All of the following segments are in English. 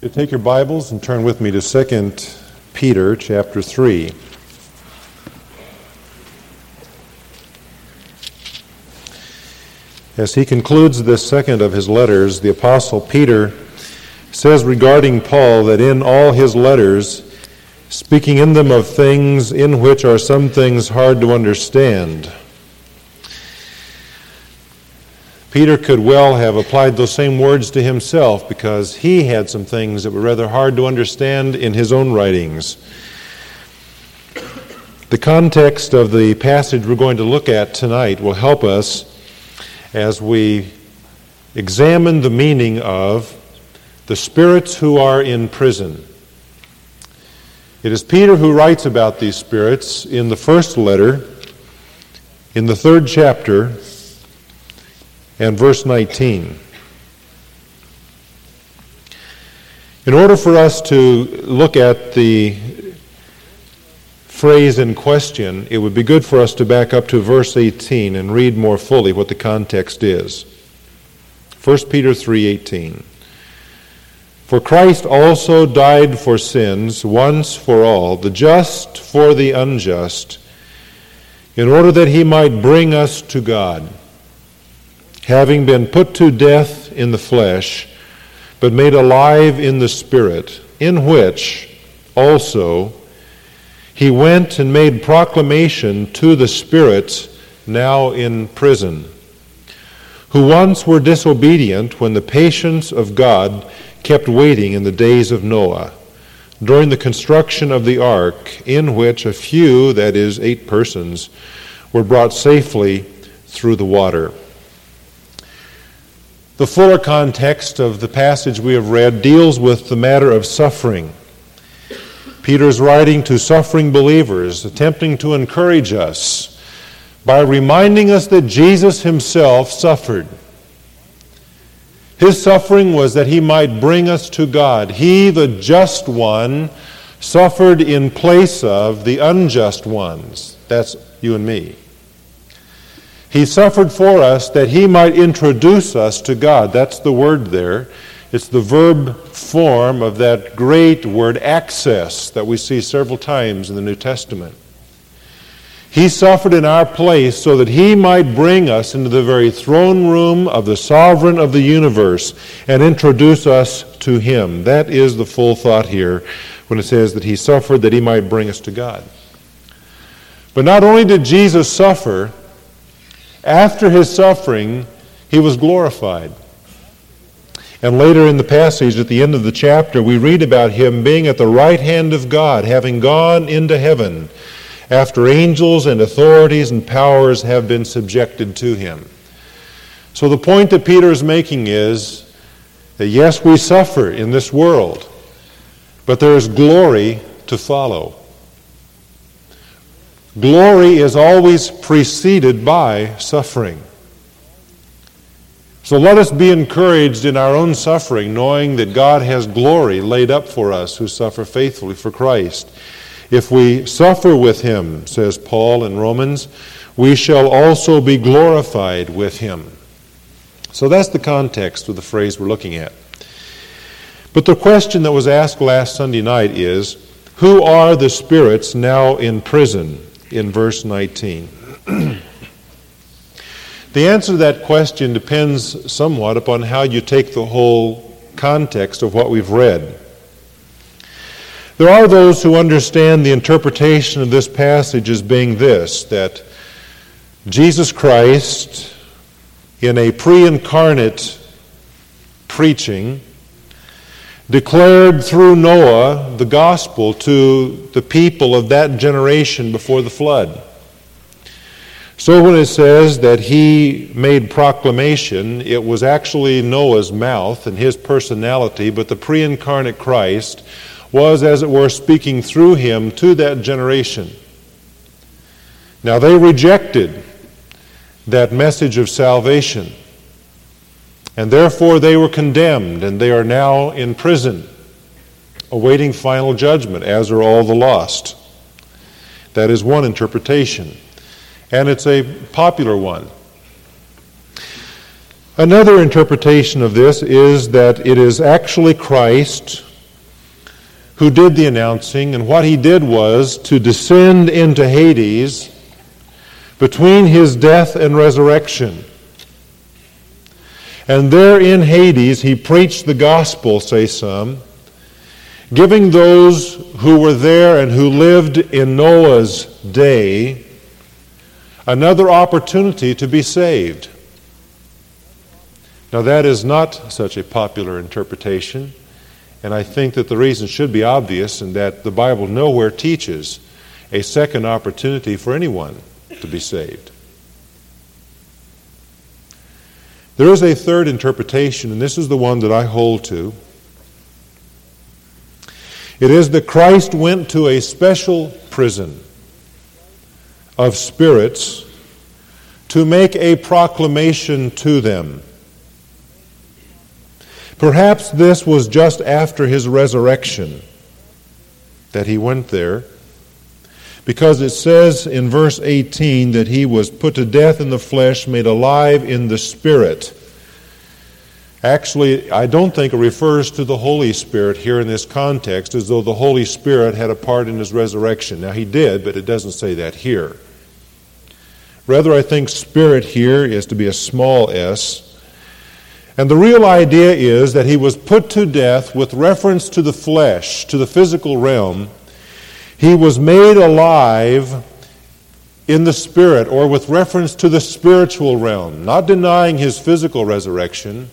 You take your Bibles and turn with me to 2 Peter chapter 3. As he concludes this second of his letters, the Apostle Peter says regarding Paul that in all his letters, speaking in them of things in which are some things hard to understand, Peter could well have applied those same words to himself because he had some things that were rather hard to understand in his own writings. The context of the passage we're going to look at tonight will help us as we examine the meaning of the spirits who are in prison. It is Peter who writes about these spirits in the first letter, in the third chapter, and verse 19. In order for us to look at the phrase in question, it would be good for us to back up to verse 18 and read more fully what the context is. 1 Peter 3:18 For Christ also died for sins once for all, the just for the unjust, in order that he might bring us to God having been put to death in the flesh, but made alive in the Spirit, in which also he went and made proclamation to the spirits now in prison, who once were disobedient when the patience of God kept waiting in the days of Noah, during the construction of the ark, in which a few, that is, eight persons, were brought safely through the water. The fuller context of the passage we have read deals with the matter of suffering. Peter is writing to suffering believers, attempting to encourage us by reminding us that Jesus himself suffered. His suffering was that he might bring us to God. He, the just one, suffered in place of the unjust ones. That's you and me. He suffered for us that he might introduce us to God. That's the word there. It's the verb form of that great word access that we see several times in the New Testament. He suffered in our place so that he might bring us into the very throne room of the sovereign of the universe and introduce us to him. That is the full thought here when it says that he suffered that he might bring us to God. But not only did Jesus suffer, after his suffering, he was glorified. And later in the passage, at the end of the chapter, we read about him being at the right hand of God, having gone into heaven, after angels and authorities and powers have been subjected to him. So the point that Peter is making is that yes, we suffer in this world, but there is glory to follow. Glory is always preceded by suffering. So let us be encouraged in our own suffering, knowing that God has glory laid up for us who suffer faithfully for Christ. If we suffer with him, says Paul in Romans, we shall also be glorified with him. So that's the context of the phrase we're looking at. But the question that was asked last Sunday night is Who are the spirits now in prison? In verse 19? the answer to that question depends somewhat upon how you take the whole context of what we've read. There are those who understand the interpretation of this passage as being this that Jesus Christ, in a pre incarnate preaching, declared through Noah the gospel to the people of that generation before the flood. So when it says that he made proclamation, it was actually Noah's mouth and his personality, but the pre incarnate Christ was, as it were, speaking through him to that generation. Now they rejected that message of salvation. And therefore they were condemned, and they are now in prison, awaiting final judgment, as are all the lost. That is one interpretation, and it's a popular one. Another interpretation of this is that it is actually Christ who did the announcing, and what he did was to descend into Hades between his death and resurrection. And there in Hades, he preached the gospel, say some, giving those who were there and who lived in Noah's day another opportunity to be saved. Now, that is not such a popular interpretation, and I think that the reason should be obvious in that the Bible nowhere teaches a second opportunity for anyone to be saved. There is a third interpretation, and this is the one that I hold to. It is that Christ went to a special prison of spirits to make a proclamation to them. Perhaps this was just after his resurrection that he went there, because it says in verse 18 that he was put to death in the flesh, made alive in the spirit. Actually, I don't think it refers to the Holy Spirit here in this context as though the Holy Spirit had a part in his resurrection. Now, he did, but it doesn't say that here. Rather, I think spirit here is to be a small s. And the real idea is that he was put to death with reference to the flesh, to the physical realm. He was made alive in the spirit, or with reference to the spiritual realm, not denying his physical resurrection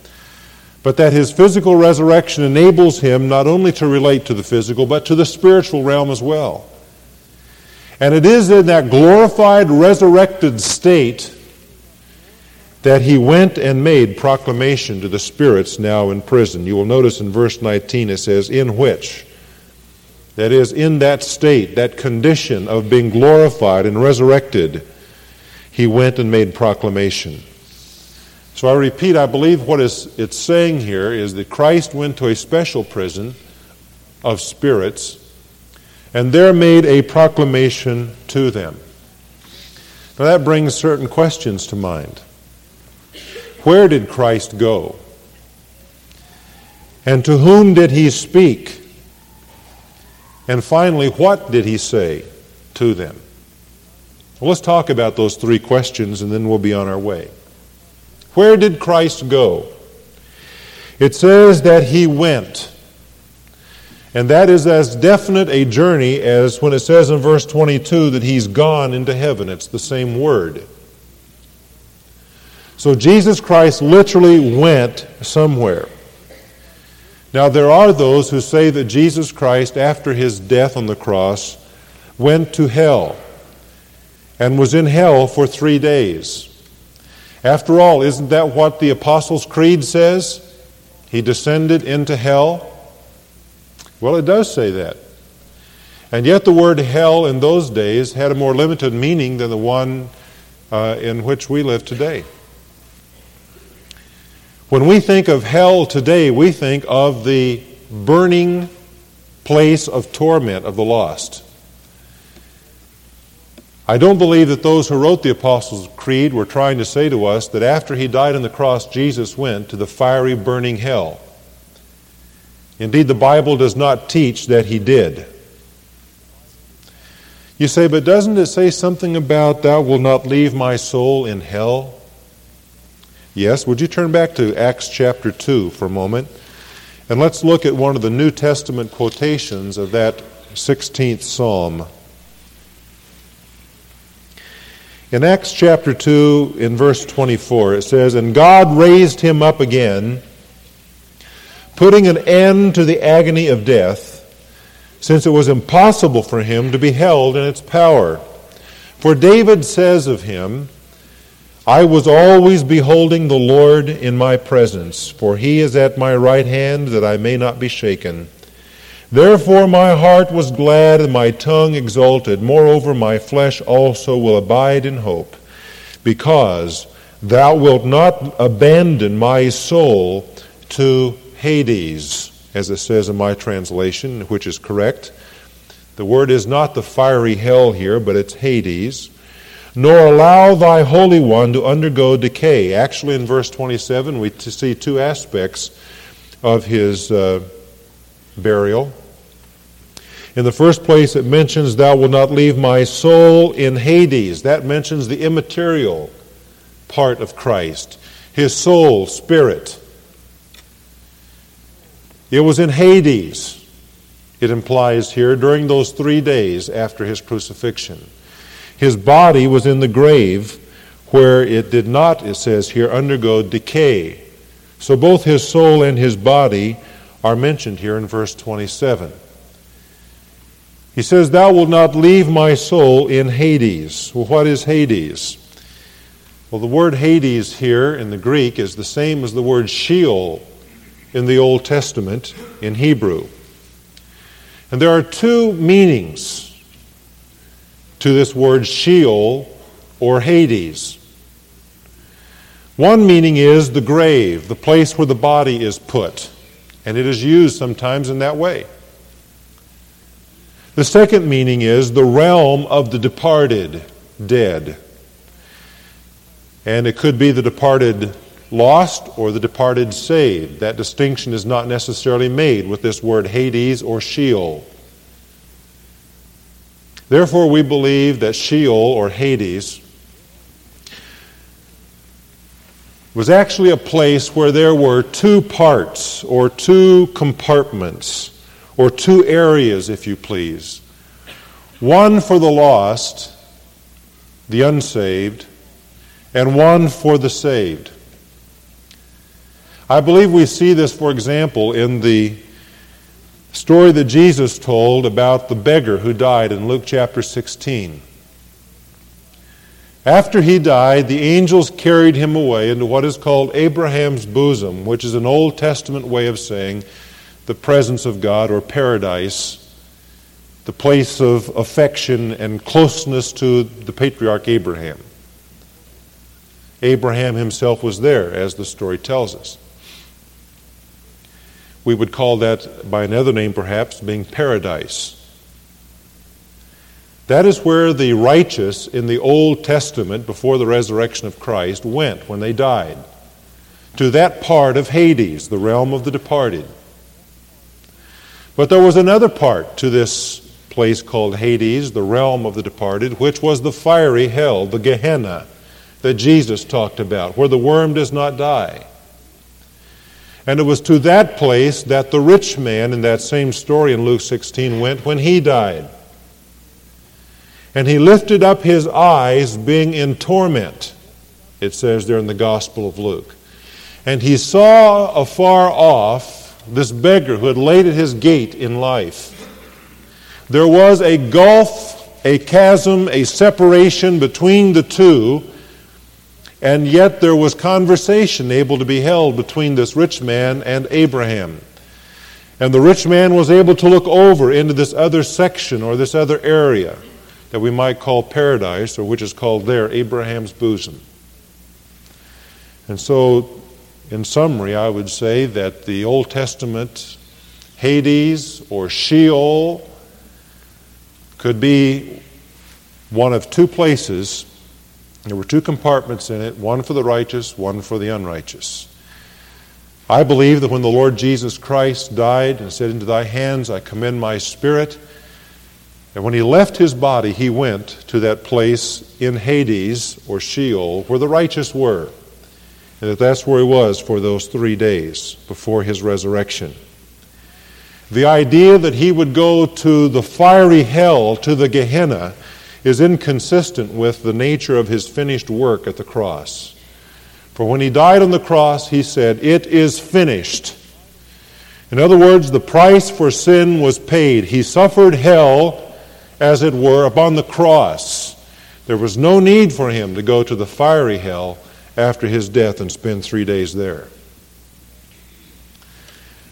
but that his physical resurrection enables him not only to relate to the physical, but to the spiritual realm as well. And it is in that glorified, resurrected state that he went and made proclamation to the spirits now in prison. You will notice in verse 19 it says, In which? That is, in that state, that condition of being glorified and resurrected, he went and made proclamation. So I repeat, I believe what is, it's saying here is that Christ went to a special prison of spirits and there made a proclamation to them. Now that brings certain questions to mind. Where did Christ go? And to whom did he speak? And finally, what did he say to them? Well, let's talk about those three questions and then we'll be on our way. Where did Christ go? It says that he went. And that is as definite a journey as when it says in verse 22 that he's gone into heaven. It's the same word. So Jesus Christ literally went somewhere. Now, there are those who say that Jesus Christ, after his death on the cross, went to hell and was in hell for three days. After all, isn't that what the Apostles' Creed says? He descended into hell. Well, it does say that. And yet, the word hell in those days had a more limited meaning than the one uh, in which we live today. When we think of hell today, we think of the burning place of torment of the lost. I don't believe that those who wrote the Apostles' Creed were trying to say to us that after he died on the cross, Jesus went to the fiery, burning hell. Indeed, the Bible does not teach that he did. You say, but doesn't it say something about, Thou wilt not leave my soul in hell? Yes, would you turn back to Acts chapter 2 for a moment? And let's look at one of the New Testament quotations of that 16th Psalm. In Acts chapter 2, in verse 24, it says, And God raised him up again, putting an end to the agony of death, since it was impossible for him to be held in its power. For David says of him, I was always beholding the Lord in my presence, for he is at my right hand that I may not be shaken. Therefore my heart was glad and my tongue exulted. Moreover, my flesh also will abide in hope, because thou wilt not abandon my soul to Hades, as it says in my translation, which is correct. The word is not the fiery hell here, but it's Hades. Nor allow thy Holy One to undergo decay. Actually, in verse 27, we see two aspects of his. Uh, burial. In the first place, it mentions, Thou wilt not leave my soul in Hades. That mentions the immaterial part of Christ, his soul, spirit. It was in Hades, it implies here, during those three days after his crucifixion. His body was in the grave where it did not, it says here, undergo decay. So both his soul and his body are mentioned here in verse 27. He says, Thou wilt not leave my soul in Hades. Well, what is Hades? Well, the word Hades here in the Greek is the same as the word Sheol in the Old Testament in Hebrew. And there are two meanings to this word Sheol or Hades. One meaning is the grave, the place where the body is put, and it is used sometimes in that way. The second meaning is the realm of the departed, dead. And it could be the departed lost or the departed saved. That distinction is not necessarily made with this word Hades or Sheol. Therefore, we believe that Sheol or Hades was actually a place where there were two parts or two compartments or two areas, if you please. One for the lost, the unsaved, and one for the saved. I believe we see this, for example, in the story that Jesus told about the beggar who died in Luke chapter 16. After he died, the angels carried him away into what is called Abraham's bosom, which is an Old Testament way of saying the presence of God or paradise, the place of affection and closeness to the patriarch Abraham. Abraham himself was there, as the story tells us. We would call that by another name, perhaps, being paradise. That is where the righteous in the Old Testament, before the resurrection of Christ, went when they died. To that part of Hades, the realm of the departed. But there was another part to this place called Hades, the realm of the departed, which was the fiery hell, the Gehenna, that Jesus talked about, where the worm does not die. And it was to that place that the rich man in that same story in Luke 16 went when he died. And he lifted up his eyes, being in torment, it says there in the Gospel of Luke. And he saw afar off this beggar who had laid at his gate in life. There was a gulf, a chasm, a separation between the two and yet there was conversation able to be held between this rich man and Abraham. And the rich man was able to look over into this other section or this other area that we might call paradise, or which is called there Abraham's bosom. And so, in summary, I would say that the Old Testament Hades or Sheol could be one of two places there were two compartments in it, one for the righteous, one for the unrighteous. I believe that when the Lord Jesus Christ died and said, Into thy hands I commend my spirit, and when he left his body, he went to that place in Hades or Sheol where the righteous were. And that that's where he was for those three days before his resurrection. The idea that he would go to the fiery hell, to the Gehenna, is inconsistent with the nature of his finished work at the cross. For when he died on the cross, he said, It is finished. In other words, the price for sin was paid. He suffered hell, as it were, upon the cross. There was no need for him to go to the fiery hell after his death and spend three days there.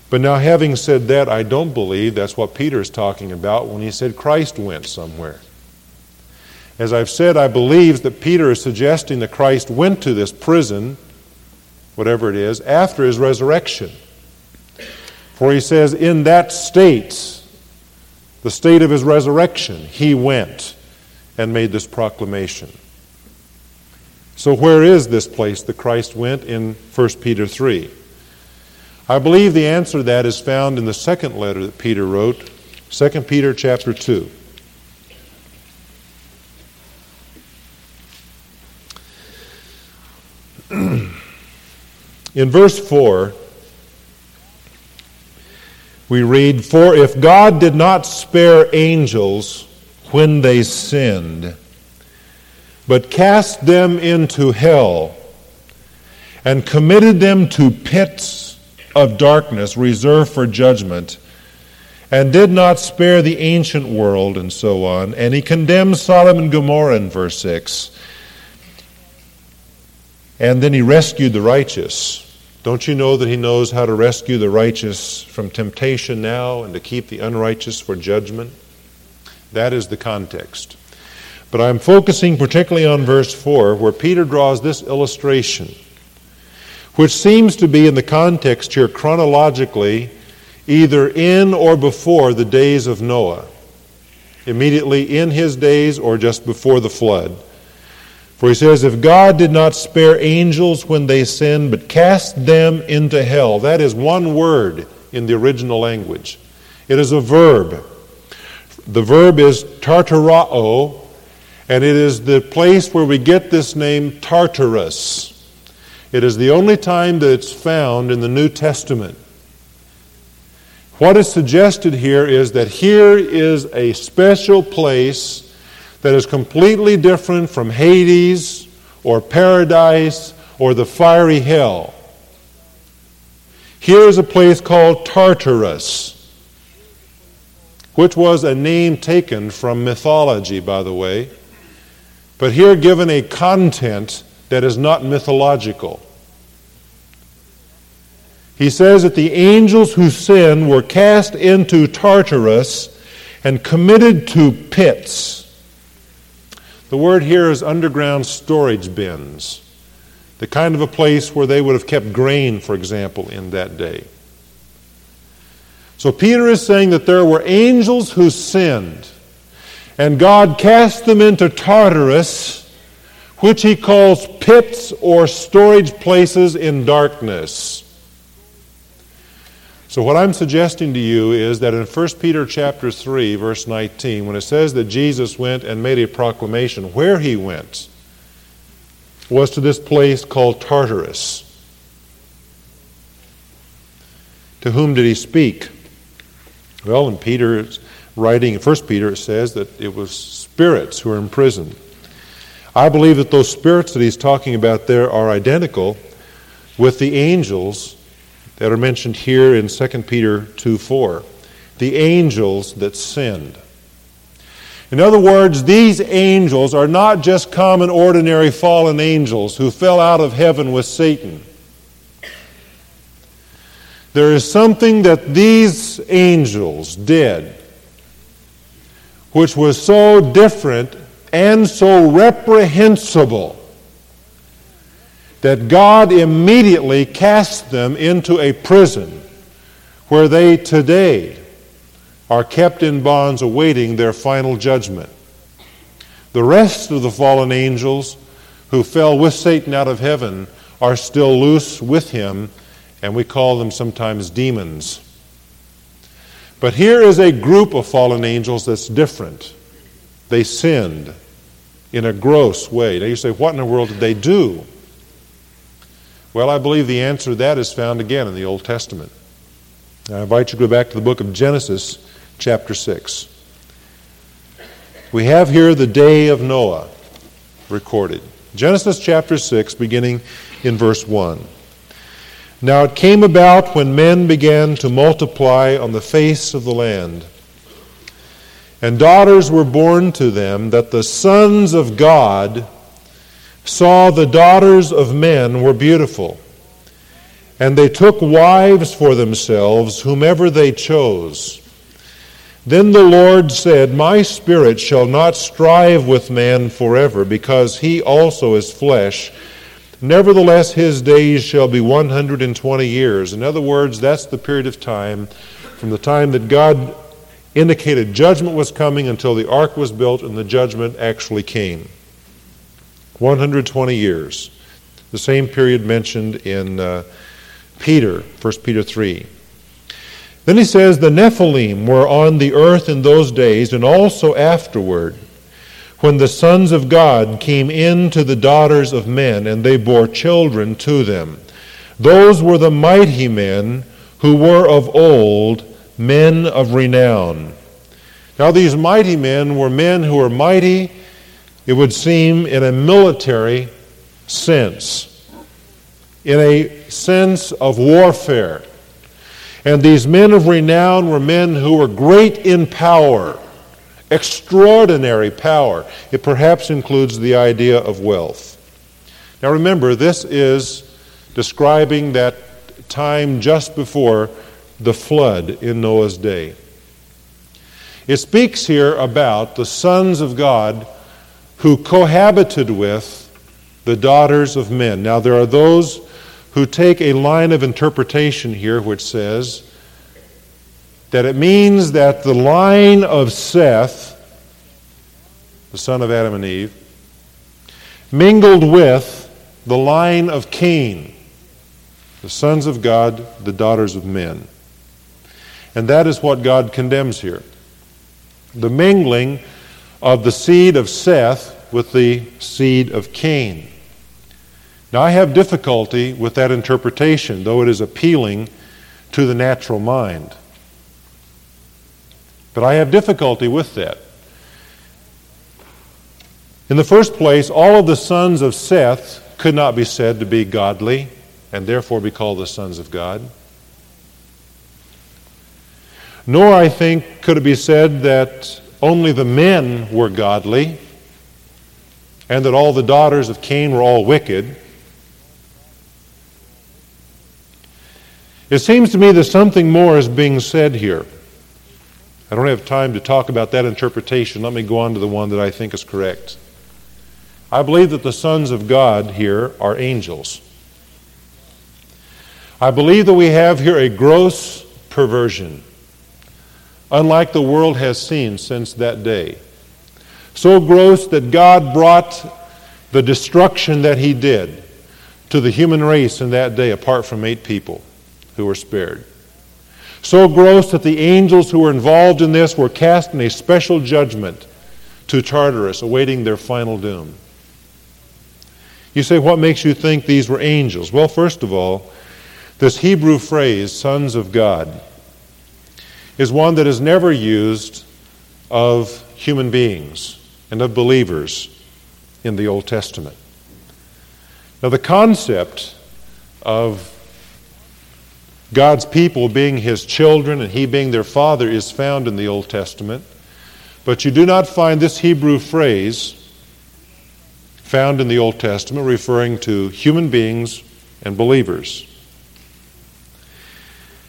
But now, having said that, I don't believe that's what Peter is talking about when he said Christ went somewhere. As I've said, I believe that Peter is suggesting that Christ went to this prison, whatever it is, after his resurrection. For he says, in that state, the state of his resurrection, he went and made this proclamation. So, where is this place that Christ went in 1 Peter 3? I believe the answer to that is found in the second letter that Peter wrote, 2 Peter chapter 2. In verse 4, we read, For if God did not spare angels when they sinned, but cast them into hell and committed them to pits of darkness reserved for judgment, and did not spare the ancient world, and so on. And he condemns Sodom and Gomorrah in verse 6. And then he rescued the righteous. Don't you know that he knows how to rescue the righteous from temptation now and to keep the unrighteous for judgment? That is the context. But I'm focusing particularly on verse 4, where Peter draws this illustration, which seems to be in the context here chronologically either in or before the days of Noah, immediately in his days or just before the flood. For he says, If God did not spare angels when they sinned, but cast them into hell, that is one word in the original language. It is a verb. The verb is tartarao, and it is the place where we get this name Tartarus. It is the only time that it's found in the New Testament. What is suggested here is that here is a special place that is completely different from Hades or paradise or the fiery hell. Here is a place called Tartarus, which was a name taken from mythology, by the way, but here given a content that is not mythological. He says that the angels who sinned were cast into Tartarus and committed to pits the word here is underground storage bins, the kind of a place where they would have kept grain, for example, in that day. So Peter is saying that there were angels who sinned, and God cast them into Tartarus, which he calls pits or storage places in darkness. So what I'm suggesting to you is that in 1 Peter chapter 3 verse 19 when it says that Jesus went and made a proclamation where he went was to this place called Tartarus. To whom did he speak? Well, in Peter's writing in 1 Peter it says that it was spirits who were in prison. I believe that those spirits that he's talking about there are identical with the angels that are mentioned here in 2 Peter 2 4. The angels that sinned. In other words, these angels are not just common, ordinary fallen angels who fell out of heaven with Satan. There is something that these angels did which was so different and so reprehensible that God immediately cast them into a prison where they today are kept in bonds awaiting their final judgment. The rest of the fallen angels who fell with Satan out of heaven are still loose with him, and we call them sometimes demons. But here is a group of fallen angels that's different. They sinned in a gross way. Now you say, what in the world did they do? Well, I believe the answer to that is found again in the Old Testament. I invite you to go back to the book of Genesis, chapter 6. We have here the day of Noah recorded. Genesis chapter 6, beginning in verse 1. Now it came about when men began to multiply on the face of the land, and daughters were born to them, that the sons of God saw the daughters of men were beautiful, and they took wives for themselves, whomever they chose. Then the Lord said, My spirit shall not strive with man forever, because he also is flesh. Nevertheless, his days shall be 120 years. In other words, that's the period of time from the time that God indicated judgment was coming until the ark was built and the judgment actually came. 120 years. The same period mentioned in uh, Peter, 1 Peter 3. Then he says, The Nephilim were on the earth in those days and also afterward, when the sons of God came in to the daughters of men, and they bore children to them. Those were the mighty men who were of old, men of renown. Now, these mighty men were men who were mighty, it would seem, in a military sense, in a sense of warfare. And these men of renown were men who were great in power, extraordinary power. It perhaps includes the idea of wealth. Now remember, this is describing that time just before the flood in Noah's day. It speaks here about the sons of God who cohabited with the daughters of men. Now, there are those who take a line of interpretation here which says that it means that the line of Seth, the son of Adam and Eve, mingled with the line of Cain, the sons of God, the daughters of men. And that is what God condemns here. The mingling of the seed of Seth with the seed of Cain. Now, I have difficulty with that interpretation, though it is appealing to the natural mind. But I have difficulty with that. In the first place, all of the sons of Seth could not be said to be godly and therefore be called the sons of God. Nor, I think, could it be said that only the men were godly and that all the daughters of Cain were all wicked. It seems to me that something more is being said here. I don't have time to talk about that interpretation. Let me go on to the one that I think is correct. I believe that the sons of God here are angels. I believe that we have here a gross perversion, unlike the world has seen since that day. So gross that God brought the destruction that He did to the human race in that day, apart from eight people who were spared. So gross that the angels who were involved in this were cast in a special judgment to Tartarus, awaiting their final doom. You say, what makes you think these were angels? Well, first of all, this Hebrew phrase, sons of God, is one that is never used of human beings and of believers in the Old Testament. Now, the concept of God's people being his children and he being their father is found in the Old Testament. But you do not find this Hebrew phrase found in the Old Testament referring to human beings and believers.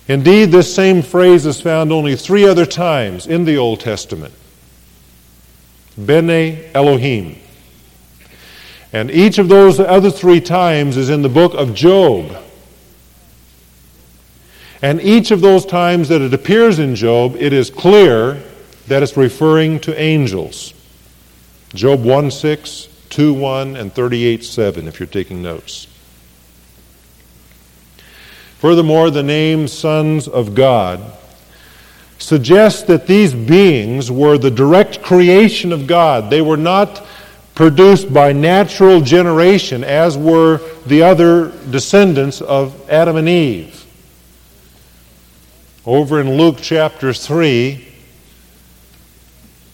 Indeed, this same phrase is found only three other times in the Old Testament Bene Elohim. And each of those other three times is in the book of Job. And each of those times that it appears in Job, it is clear that it's referring to angels. Job 1 6, 2 1, and 38 7, if you're taking notes. Furthermore, the name sons of God suggests that these beings were the direct creation of God. They were not produced by natural generation as were the other descendants of Adam and Eve. Over in Luke chapter 3,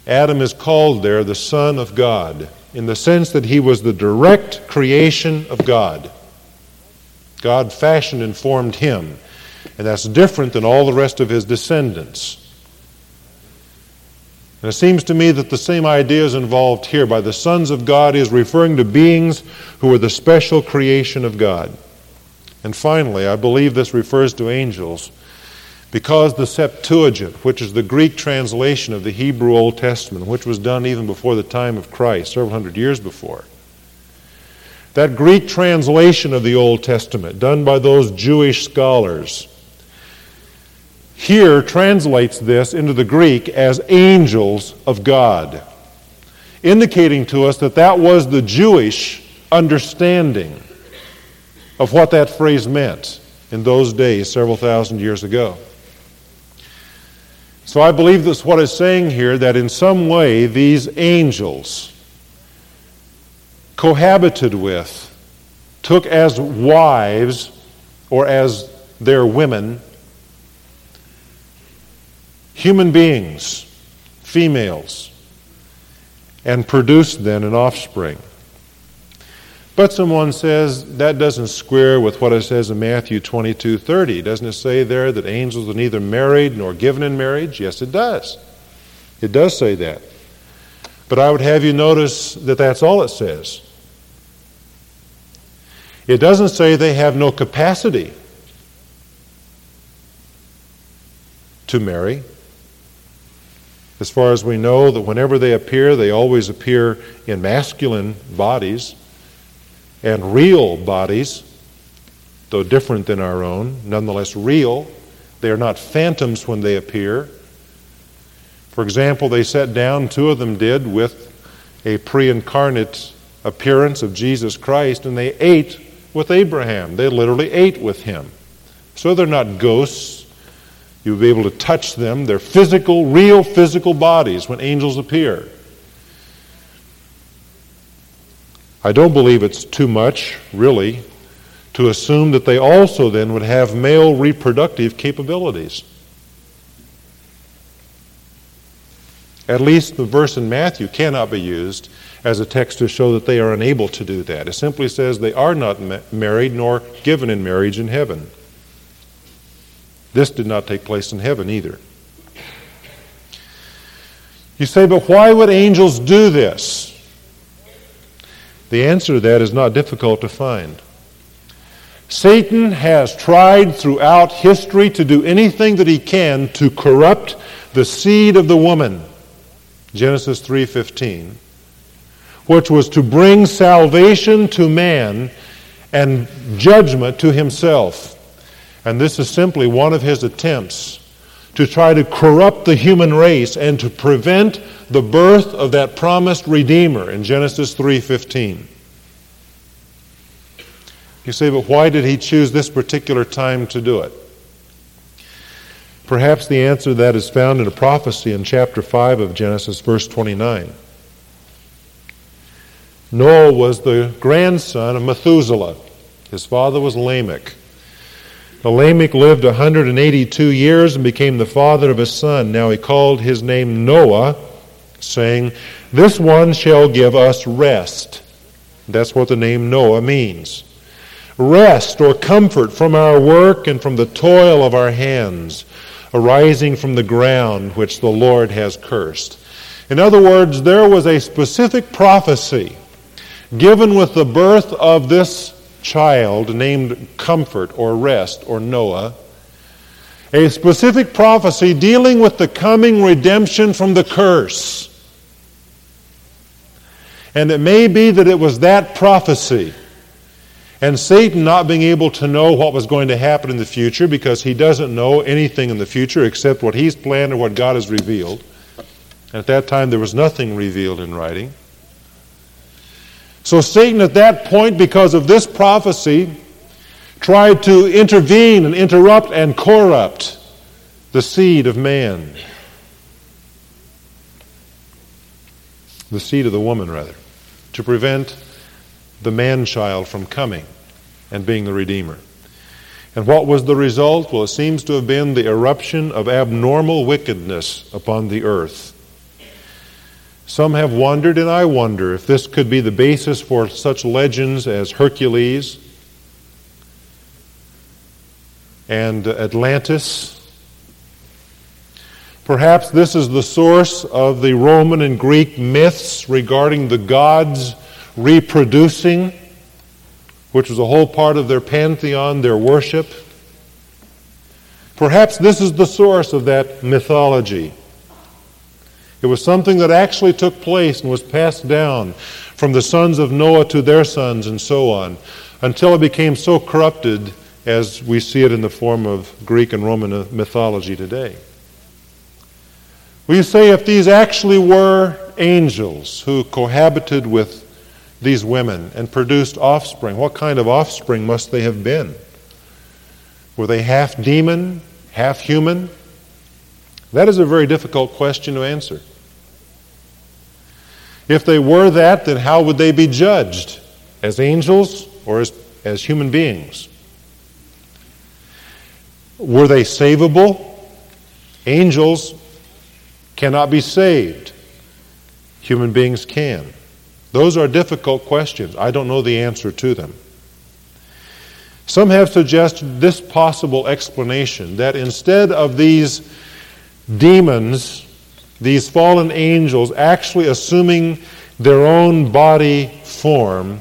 Adam is called there the Son of God, in the sense that he was the direct creation of God. God fashioned and formed him, and that's different than all the rest of his descendants. And it seems to me that the same idea is involved here. By the sons of God, is referring to beings who are the special creation of God. And finally, I believe this refers to angels because the Septuagint, which is the Greek translation of the Hebrew Old Testament, which was done even before the time of Christ, several hundred years before, that Greek translation of the Old Testament, done by those Jewish scholars, here translates this into the Greek as angels of God, indicating to us that that was the Jewish understanding of what that phrase meant in those days, several thousand years ago. So I believe that's what it's saying here that in some way these angels cohabited with, took as wives or as their women human beings, females, and produced then an offspring. But someone says that doesn't square with what it says in Matthew 22 30. Doesn't it say there that angels are neither married nor given in marriage? Yes, it does. It does say that. But I would have you notice that that's all it says. It doesn't say they have no capacity to marry. As far as we know, that whenever they appear, they always appear in masculine bodies and real bodies, though different than our own, nonetheless real. They are not phantoms when they appear. For example, they sat down, two of them did, with a pre incarnate appearance of Jesus Christ, and they ate with Abraham. They literally ate with him. So they're not ghosts. You'll be able to touch them. They're physical, real physical bodies when angels appear. I don't believe it's too much, really, to assume that they also then would have male reproductive capabilities. At least the verse in Matthew cannot be used as a text to show that they are unable to do that. It simply says they are not ma- married nor given in marriage in heaven. This did not take place in heaven either. You say, but why would angels do this? The answer to that is not difficult to find. Satan has tried throughout history to do anything that he can to corrupt the seed of the woman. Genesis 3:15, which was to bring salvation to man and judgment to himself. And this is simply one of his attempts to try to corrupt the human race and to prevent the birth of that promised redeemer in Genesis 3:15. You say, but why did he choose this particular time to do it? Perhaps the answer to that is found in a prophecy in chapter 5 of Genesis, verse 29. Noah was the grandson of Methuselah. His father was Lamech. Lamech lived 182 years and became the father of a son. Now he called his name Noah, saying, This one shall give us rest. That's what the name Noah means. Rest or comfort from our work and from the toil of our hands, arising from the ground which the Lord has cursed. In other words, there was a specific prophecy given with the birth of this child named Comfort or Rest or Noah, a specific prophecy dealing with the coming redemption from the curse. And it may be that it was that prophecy. And Satan not being able to know what was going to happen in the future because he doesn't know anything in the future except what he's planned or what God has revealed. At that time, there was nothing revealed in writing. So Satan, at that point, because of this prophecy, tried to intervene and interrupt and corrupt the seed of man. The seed of the woman, rather, to prevent the man child from coming and being the Redeemer. And what was the result? Well, it seems to have been the eruption of abnormal wickedness upon the earth. Some have wondered, and I wonder, if this could be the basis for such legends as Hercules and Atlantis. Perhaps this is the source of the Roman and Greek myths regarding the gods reproducing, which was a whole part of their pantheon, their worship. Perhaps this is the source of that mythology. It was something that actually took place and was passed down from the sons of Noah to their sons and so on until it became so corrupted as we see it in the form of Greek and Roman mythology today. We say if these actually were angels who cohabited with these women and produced offspring, what kind of offspring must they have been? Were they half demon, half human? That is a very difficult question to answer. If they were that, then how would they be judged? As angels or as, as human beings? Were they savable? Angels cannot be saved. Human beings can. Those are difficult questions. I don't know the answer to them. Some have suggested this possible explanation that instead of these demons, these fallen angels, actually assuming their own body form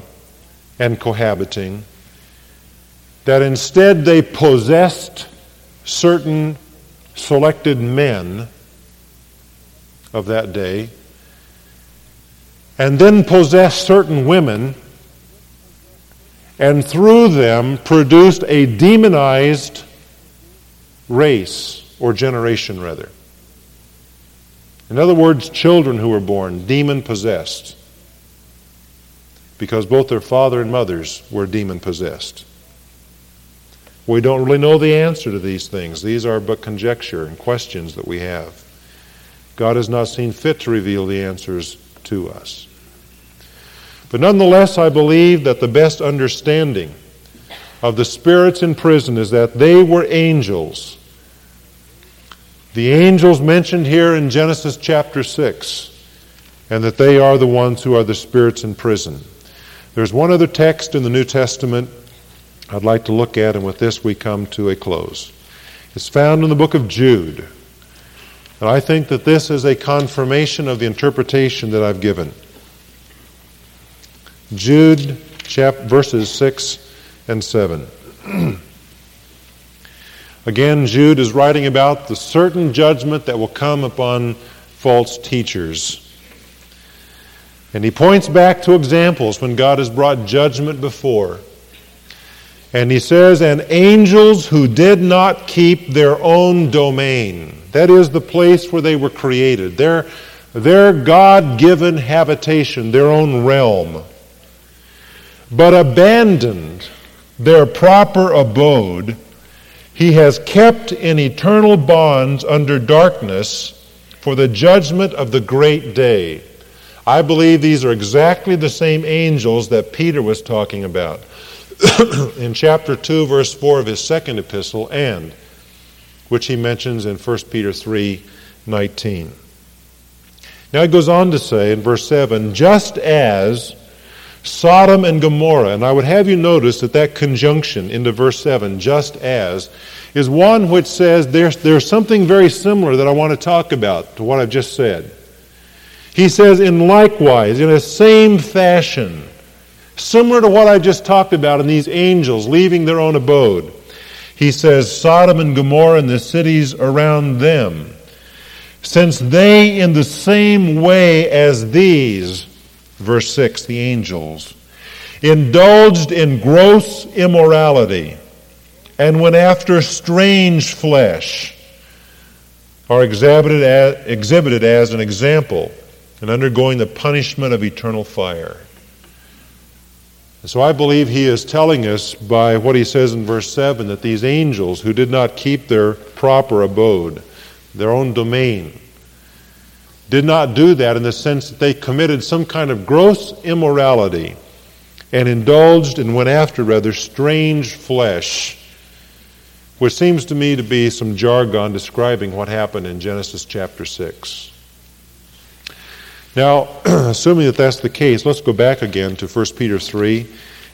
and cohabiting, that instead they possessed certain selected men of that day and then possessed certain women and through them produced a demonized race or generation rather in other words children who were born demon possessed because both their father and mothers were demon possessed we don't really know the answer to these things. These are but conjecture and questions that we have. God has not seen fit to reveal the answers to us. But nonetheless, I believe that the best understanding of the spirits in prison is that they were angels. The angels mentioned here in Genesis chapter 6, and that they are the ones who are the spirits in prison. There's one other text in the New Testament I'd like to look at, and with this we come to a close. It's found in the book of Jude. And I think that this is a confirmation of the interpretation that I've given. Jude chap, verses 6 and 7. Again, Jude is writing about the certain judgment that will come upon false teachers. And he points back to examples when God has brought judgment before. And he says, and angels who did not keep their own domain. That is the place where they were created, their, their God given habitation, their own realm. But abandoned their proper abode, he has kept in eternal bonds under darkness for the judgment of the great day. I believe these are exactly the same angels that Peter was talking about. in chapter 2, verse 4 of his second epistle, and which he mentions in 1 Peter 3 19. Now he goes on to say in verse 7 just as Sodom and Gomorrah, and I would have you notice that that conjunction into verse 7, just as, is one which says there's, there's something very similar that I want to talk about to what I've just said. He says, in likewise, in the same fashion, Similar to what I just talked about in these angels leaving their own abode. He says, Sodom and Gomorrah and the cities around them, since they in the same way as these, verse 6, the angels, indulged in gross immorality and went after strange flesh, are exhibited as, exhibited as an example and undergoing the punishment of eternal fire. So I believe he is telling us by what he says in verse 7 that these angels who did not keep their proper abode, their own domain, did not do that in the sense that they committed some kind of gross immorality and indulged and went after rather strange flesh, which seems to me to be some jargon describing what happened in Genesis chapter 6. Now, assuming that that's the case, let's go back again to 1 Peter 3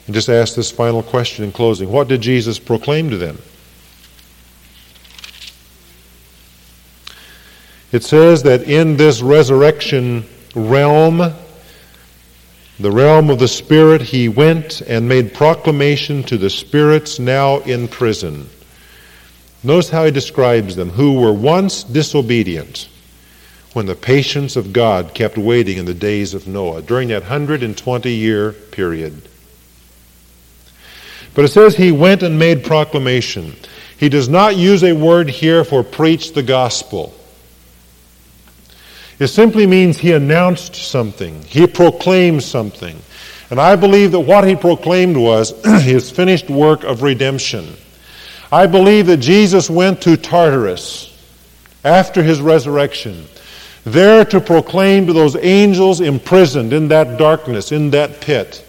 and just ask this final question in closing. What did Jesus proclaim to them? It says that in this resurrection realm, the realm of the Spirit, he went and made proclamation to the spirits now in prison. Notice how he describes them who were once disobedient when the patience of God kept waiting in the days of Noah, during that 120 year period. But it says he went and made proclamation. He does not use a word here for preach the gospel. It simply means he announced something, he proclaimed something. And I believe that what he proclaimed was his finished work of redemption. I believe that Jesus went to Tartarus after his resurrection, there to proclaim to those angels imprisoned in that darkness, in that pit,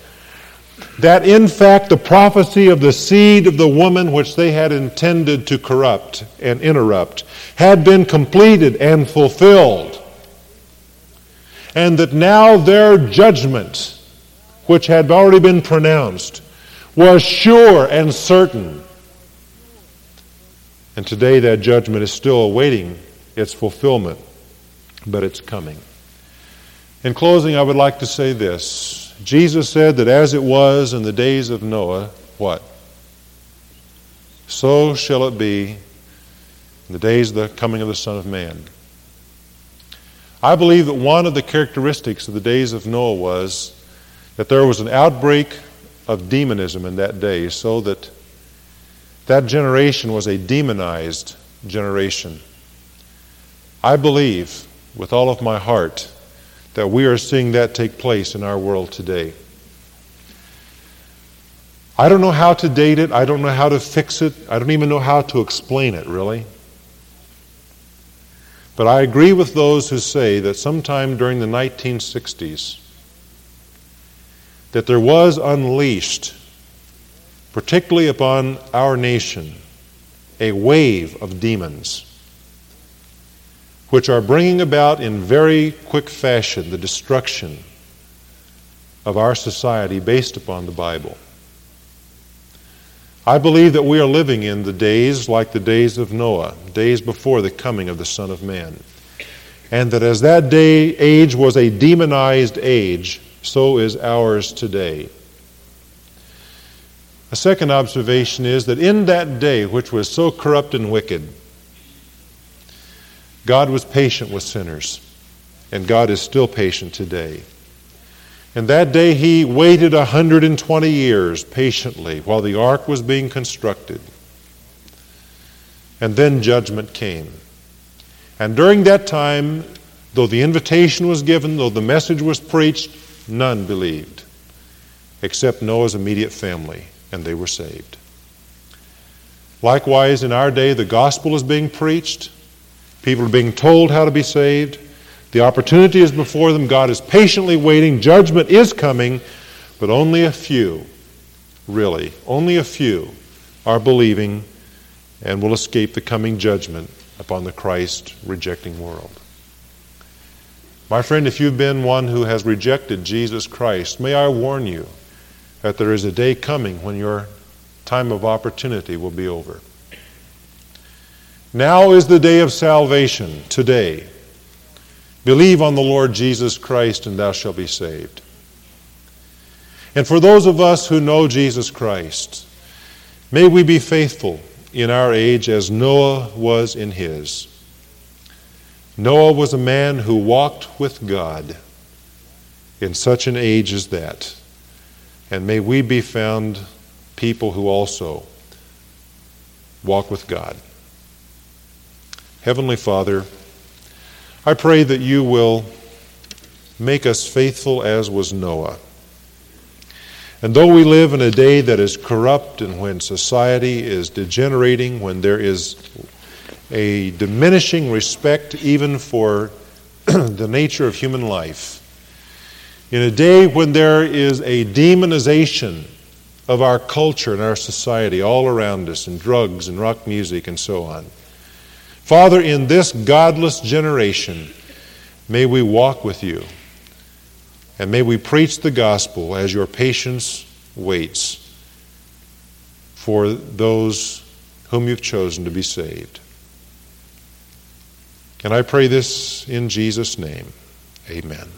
that in fact the prophecy of the seed of the woman which they had intended to corrupt and interrupt had been completed and fulfilled. And that now their judgment, which had already been pronounced, was sure and certain. And today that judgment is still awaiting its fulfillment, but it's coming. In closing, I would like to say this. Jesus said that as it was in the days of Noah, what? So shall it be in the days of the coming of the Son of Man. I believe that one of the characteristics of the days of Noah was that there was an outbreak of demonism in that day, so that that generation was a demonized generation. I believe with all of my heart that we are seeing that take place in our world today. I don't know how to date it. I don't know how to fix it. I don't even know how to explain it, really. But I agree with those who say that sometime during the 1960s, that there was unleashed, particularly upon our nation, a wave of demons which are bringing about in very quick fashion the destruction of our society based upon the Bible. I believe that we are living in the days like the days of Noah, days before the coming of the Son of Man. And that as that day age was a demonized age, so is ours today. A second observation is that in that day, which was so corrupt and wicked, God was patient with sinners, and God is still patient today. And that day he waited 120 years patiently while the ark was being constructed. And then judgment came. And during that time, though the invitation was given, though the message was preached, None believed, except Noah's immediate family, and they were saved. Likewise, in our day, the gospel is being preached. People are being told how to be saved. The opportunity is before them. God is patiently waiting. Judgment is coming, but only a few, really, only a few are believing and will escape the coming judgment upon the Christ rejecting world. My friend, if you've been one who has rejected Jesus Christ, may I warn you that there is a day coming when your time of opportunity will be over. Now is the day of salvation, today. Believe on the Lord Jesus Christ, and thou shalt be saved. And for those of us who know Jesus Christ, may we be faithful in our age as Noah was in his. Noah was a man who walked with God in such an age as that. And may we be found people who also walk with God. Heavenly Father, I pray that you will make us faithful as was Noah. And though we live in a day that is corrupt and when society is degenerating, when there is a diminishing respect even for the nature of human life. In a day when there is a demonization of our culture and our society all around us, and drugs and rock music and so on. Father, in this godless generation, may we walk with you, and may we preach the gospel as your patience waits for those whom you've chosen to be saved. And I pray this in Jesus' name. Amen.